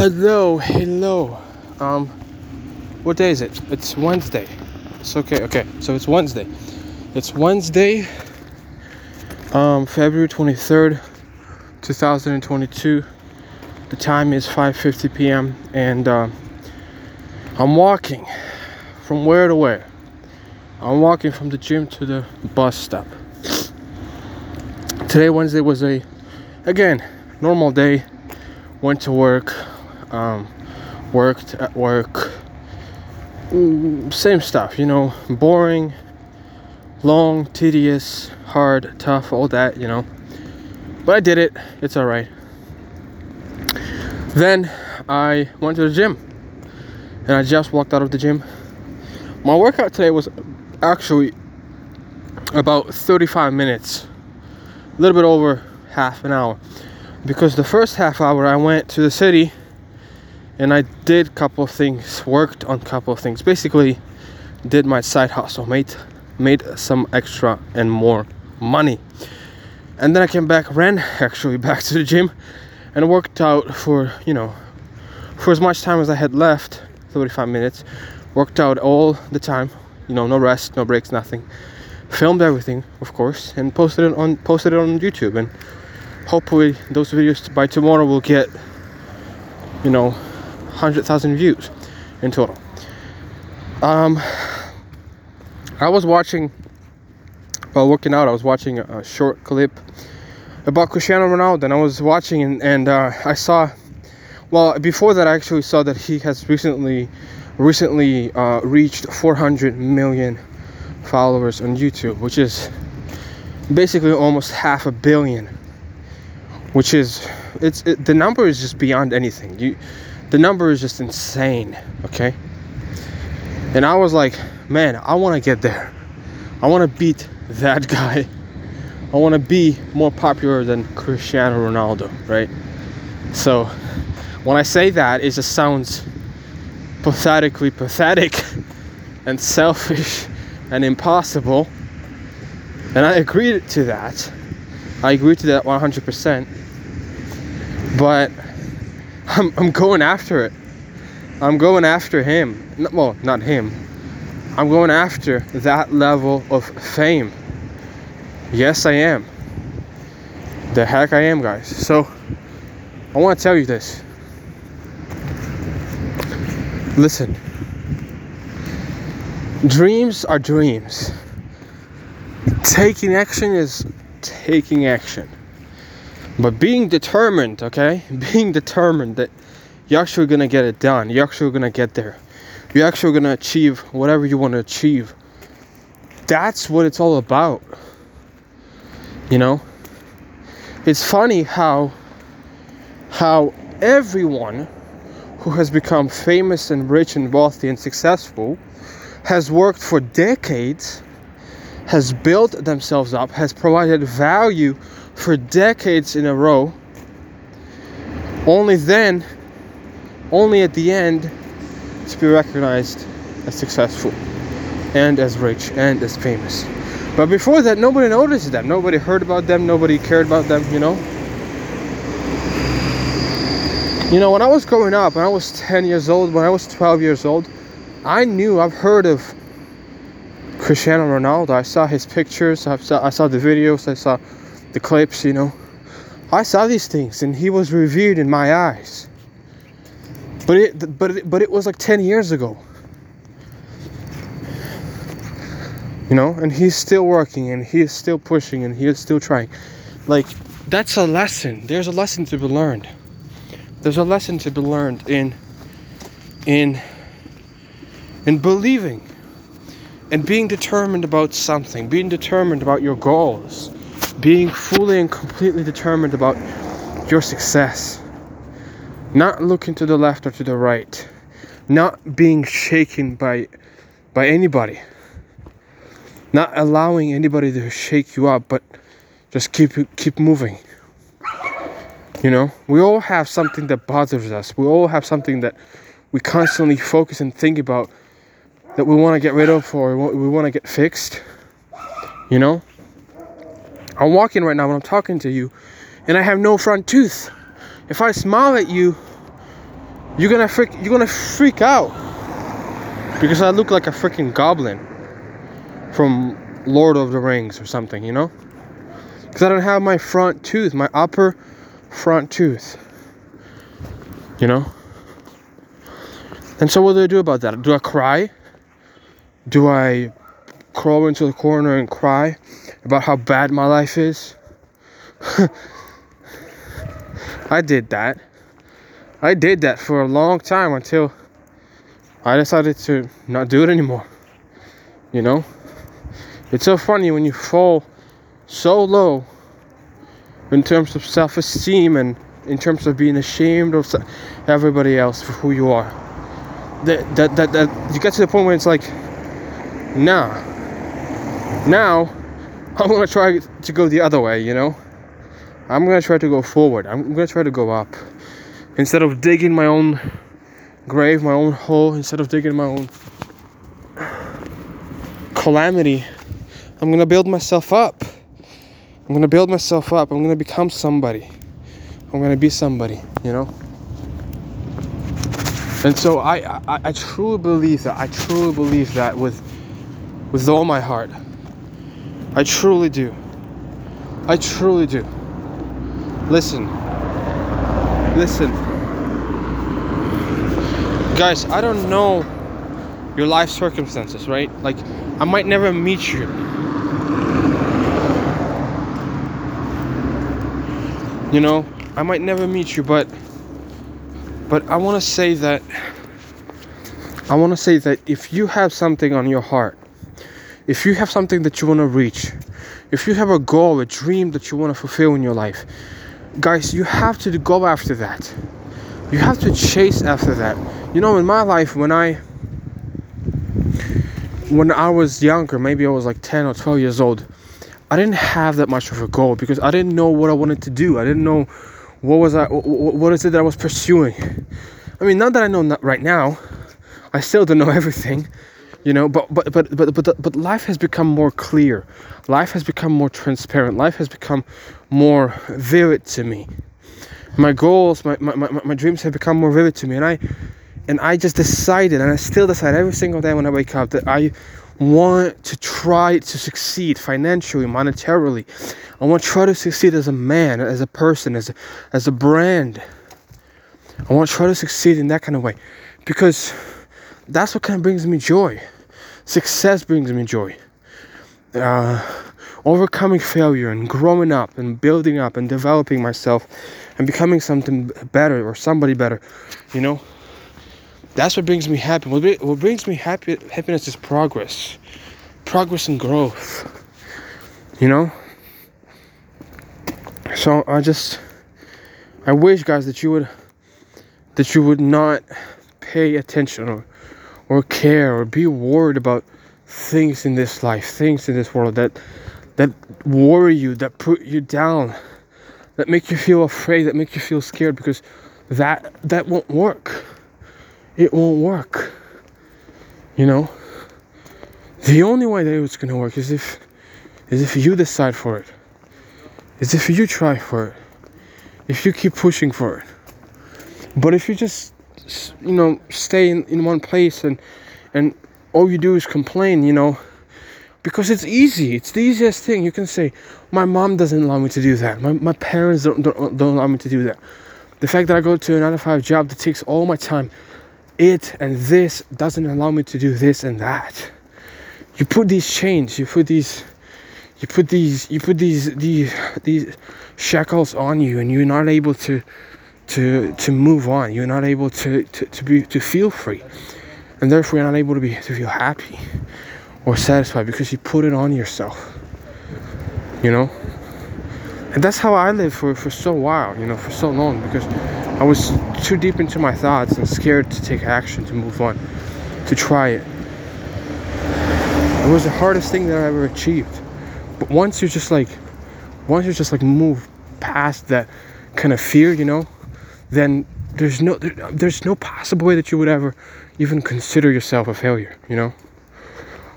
Hello, hello. Um, what day is it? It's Wednesday. It's okay, okay. So it's Wednesday. It's Wednesday, um, February 23rd, 2022. The time is 5:50 p.m. and um, I'm walking from where to where. I'm walking from the gym to the bus stop. Today, Wednesday, was a again normal day. Went to work, um, worked at work. Mm, Same stuff, you know, boring, long, tedious, hard, tough, all that, you know. But I did it. It's all right. Then I went to the gym, and I just walked out of the gym. My workout today was actually about 35 minutes, a little bit over half an hour, because the first half hour I went to the city and I did a couple of things, worked on a couple of things. Basically, did my side hustle, made made some extra and more money. And then I came back, ran actually back to the gym, and worked out for you know, for as much time as I had left, 35 minutes. Worked out all the time, you know, no rest, no breaks, nothing. Filmed everything, of course, and posted it on posted it on YouTube. And hopefully, those videos by tomorrow will get, you know, 100,000 views in total. Um, I was watching, while working out, I was watching a, short clip about Cristiano Ronaldo, and I was watching, and, and uh, I saw, well, before that, I actually saw that he has recently, recently uh, reached 400 million followers on YouTube, which is basically almost half a billion. Which is, it's it, the number is just beyond anything. You the number is just insane, okay? And I was like, man, I want to get there. I want to beat that guy. I want to be more popular than Cristiano Ronaldo, right? So when I say that, it just sounds pathetically pathetic and selfish and impossible. And I agreed to that. I agreed to that 100%. But I'm, I'm going after it. I'm going after him. Well, not him. I'm going after that level of fame. Yes, I am. The heck I am, guys. So, I want to tell you this. Listen. Dreams are dreams. Taking action is taking action. But being determined, okay? Being determined that you're actually gonna get it done. You're actually gonna get there. You're actually gonna achieve whatever you want to achieve. That's what it's all about. You know? It's funny how how everyone who has become famous and rich and wealthy and successful has worked for decades, has built themselves up, has provided value for decades in a row, only then, only at the end, to be recognized as successful and as rich and as famous. But before that, nobody noticed them. Nobody heard about them. Nobody cared about them, you know? You know, when I was growing up, when I was 10 years old, when I was 12 years old, I knew, I've heard of Cristiano Ronaldo. I saw his pictures, I saw, I saw the videos, I saw the clips, you know. I saw these things and he was revered in my eyes. But it but it, but it was like 10 years ago. You know, and he's still working and he is still pushing and he is still trying. Like that's a lesson. There's a lesson to be learned. There's a lesson to be learned in in in believing and being determined about something, being determined about your goals, being fully and completely determined about your success. Not looking to the left or to the right. Not being shaken by by anybody. Not allowing anybody to shake you up, but just keep keep moving. You know, we all have something that bothers us. We all have something that we constantly focus and think about that we want to get rid of or we want to get fixed. You know? I'm walking right now when I'm talking to you and I have no front tooth. If I smile at you, you're gonna freak you're gonna freak out because I look like a freaking goblin from Lord of the Rings or something, you know? Because I don't have my front tooth, my upper front tooth. You know? And so what do I do about that? Do I cry? Do I crawl into the corner and cry about how bad my life is? I did that. I did that for a long time until I decided to not do it anymore. You know? It's so funny when you fall so low in terms of self esteem and in terms of being ashamed of everybody else for who you are. That, that, that, that you get to the point where it's like, nah. Now, I'm gonna try to go the other way, you know? I'm gonna try to go forward. I'm gonna try to go up. Instead of digging my own grave, my own hole, instead of digging my own calamity, I'm gonna build myself up. I'm gonna build myself up. I'm gonna become somebody. I'm gonna be somebody, you know? And so I, I, I truly believe that. I truly believe that with with all my heart. I truly do. I truly do. Listen. Listen. Guys, I don't know your life circumstances, right? Like I might never meet you. You know, I might never meet you, but but I want to say that I want to say that if you have something on your heart, if you have something that you want to reach, if you have a goal, a dream that you want to fulfill in your life, guys, you have to go after that. You have to chase after that. You know, in my life, when I when I was younger, maybe I was like 10 or 12 years old, I didn't have that much of a goal because I didn't know what I wanted to do. I didn't know what was I what is it that I was pursuing. I mean, not that I know right now, I still don't know everything, you know. But but but but but but life has become more clear. Life has become more transparent. Life has become more vivid to me. My goals, my my, my, my dreams have become more vivid to me, and I and I just decided, and I still decide every single day when I wake up that I want to try to succeed financially, monetarily. I want to try to succeed as a man, as a person, as a, as a brand. I want to try to succeed in that kind of way because that's what kind of brings me joy. Success brings me joy. Uh, overcoming failure and growing up and building up and developing myself and becoming something better or somebody better, you know, that's what brings me happy. What, brings me happy happiness is progress, progress and growth. You know. So I just, I wish guys that you would, that you would not pay attention or, or care or be worried about things in this life, things in this world that, that worry you, that put you down, that make you feel afraid, that make you feel scared because that that won't work it won't work. You know? The only way that it's gonna work is if is if you decide for it. Is if you try for it. If you keep pushing for it. But if you just you know stay in, in one place and and all you do is complain, you know, because it's easy. It's the easiest thing. You can say, my mom doesn't allow me to do that. My, my parents don't, don't, don't allow me to do that. The fact that I go to a 9 to 5 job that takes all my time it and this doesn't allow me to do this and that. You put these chains, you put these you put these you put these these these shackles on you and you're not able to to to move on. You're not able to, to, to be to feel free. And therefore you're not able to be to feel happy or satisfied because you put it on yourself. You know? And that's how I lived for, for so while, you know, for so long because I was too deep into my thoughts and scared to take action, to move on, to try it. It was the hardest thing that I ever achieved. But once you just like, once you just like move past that kind of fear, you know, then there's no there, there's no possible way that you would ever even consider yourself a failure, you know.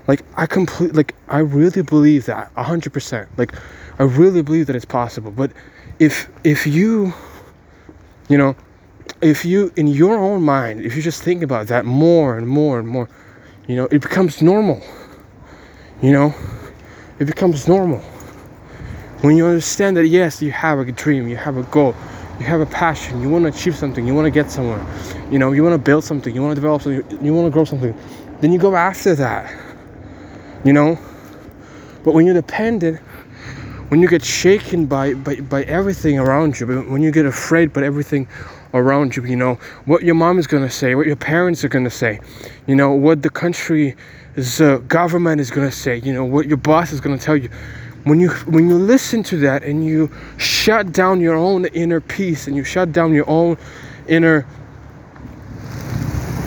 Like I complete like I really believe that a hundred percent. Like I really believe that it's possible. But if if you you know, if you in your own mind if you just think about that more and more and more you know it becomes normal you know it becomes normal when you understand that yes you have a dream you have a goal you have a passion. You want to achieve something. You want to get somewhere. You know you want to build something. You want to develop something. You want to grow something. Then you go after that. You know? But when you're dependent when you get shaken by, by, by everything around you, when you get afraid by everything around you, you know, what your mom is going to say, what your parents are going to say, you know, what the country's uh, government is going to say, you know, what your boss is going to tell you. When you when you listen to that and you shut down your own inner peace and you shut down your own inner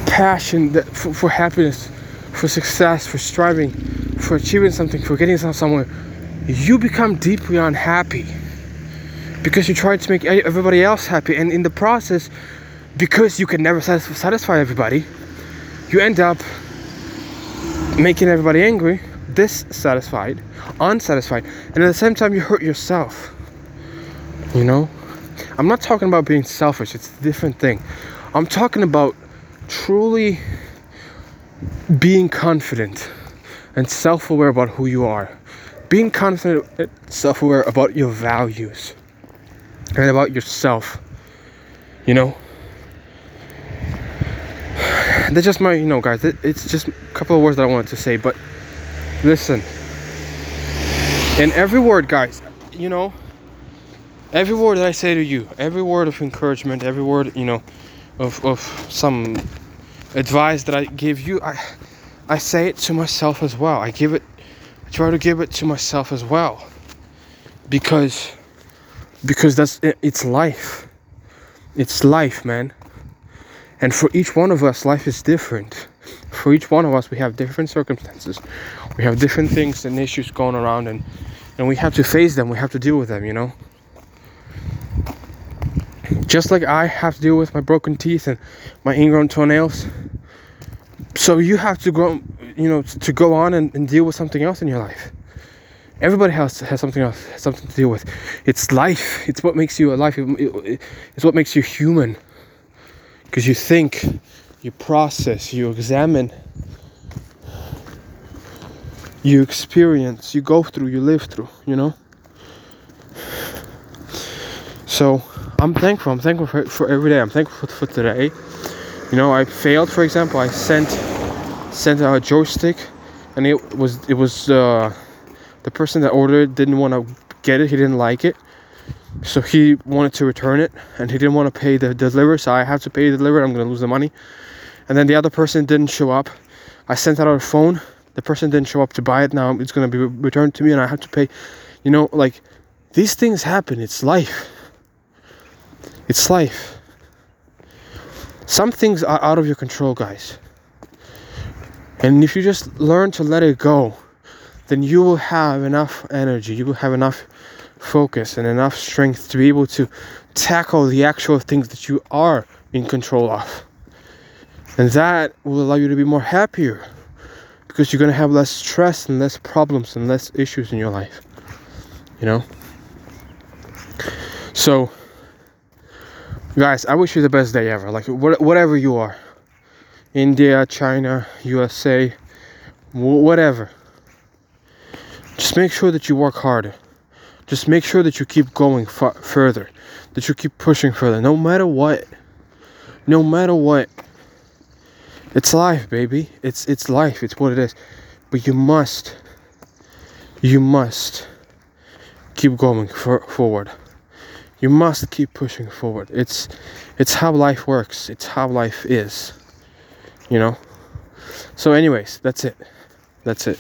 passion that for, for happiness, for success, for striving, for achieving something, for getting somewhere, you become deeply unhappy because you try to make everybody else happy. And in the process because you can never satisfy everybody you end up making everybody angry dissatisfied unsatisfied and at the same time you hurt yourself you know? I'm not talking about being selfish it's a different thing. I'm talking about truly being confident and self-aware about who you are. Being confident and self-aware about your values and about yourself you know? That's just my you know guys it's just a couple of words that i wanted to say but listen. In every word guys you know every word that i say to you every word of encouragement every word you know of, of some advice that i give you i i say it to myself as well. I give it I try to give it to myself as well. Because because that's it's life. It's life man. And for each one of us life is different. For each one of us we have different circumstances we have different things and issues going around and and we have to face them. We have to deal with them you know? Just like i have to deal with my broken teeth and my ingrown toenails. So you have to grow you know to go on and, and deal with something else in your life. Everybody has has something else something to deal with. It's life. It's what makes you alive. It's what makes you human. Because you think you process you examine you experience you go through you live through you know? So i'm thankful i'm thankful for, for every day i'm thankful for, for today. You know i failed for example i sent sent out a joystick and it was it was uh, the person that ordered didn't want to get it he didn't like it. So he wanted to return it and he didn't want to pay the delivery so i have to pay the delivery i'm to lose the money. And then the other person didn't show up. I sent out a phone the person didn't show up to buy it now it's going to be returned to me and i have to pay you know like these things happen. It's life. It's life. Some things are out of your control guys. And if you just learn to let it go, then you will have enough energy, you will have enough focus and enough strength to be able to tackle the actual things that you are in control of. And that will allow you to be more happier because you're going to have less stress and less problems and less issues in your life. You know? So, guys, I wish you the best day ever. Like, whatever you are. India, China, USA, whatever. Just make sure that you work harder. Just make sure that you keep going f- further, that you keep pushing further, no matter what. No matter what. It's life, baby. It's it's life. It's what it is. But you must, you must keep going for, forward. You must keep pushing forward. It's it's how life works. It's how life is you know so anyways that's it that's it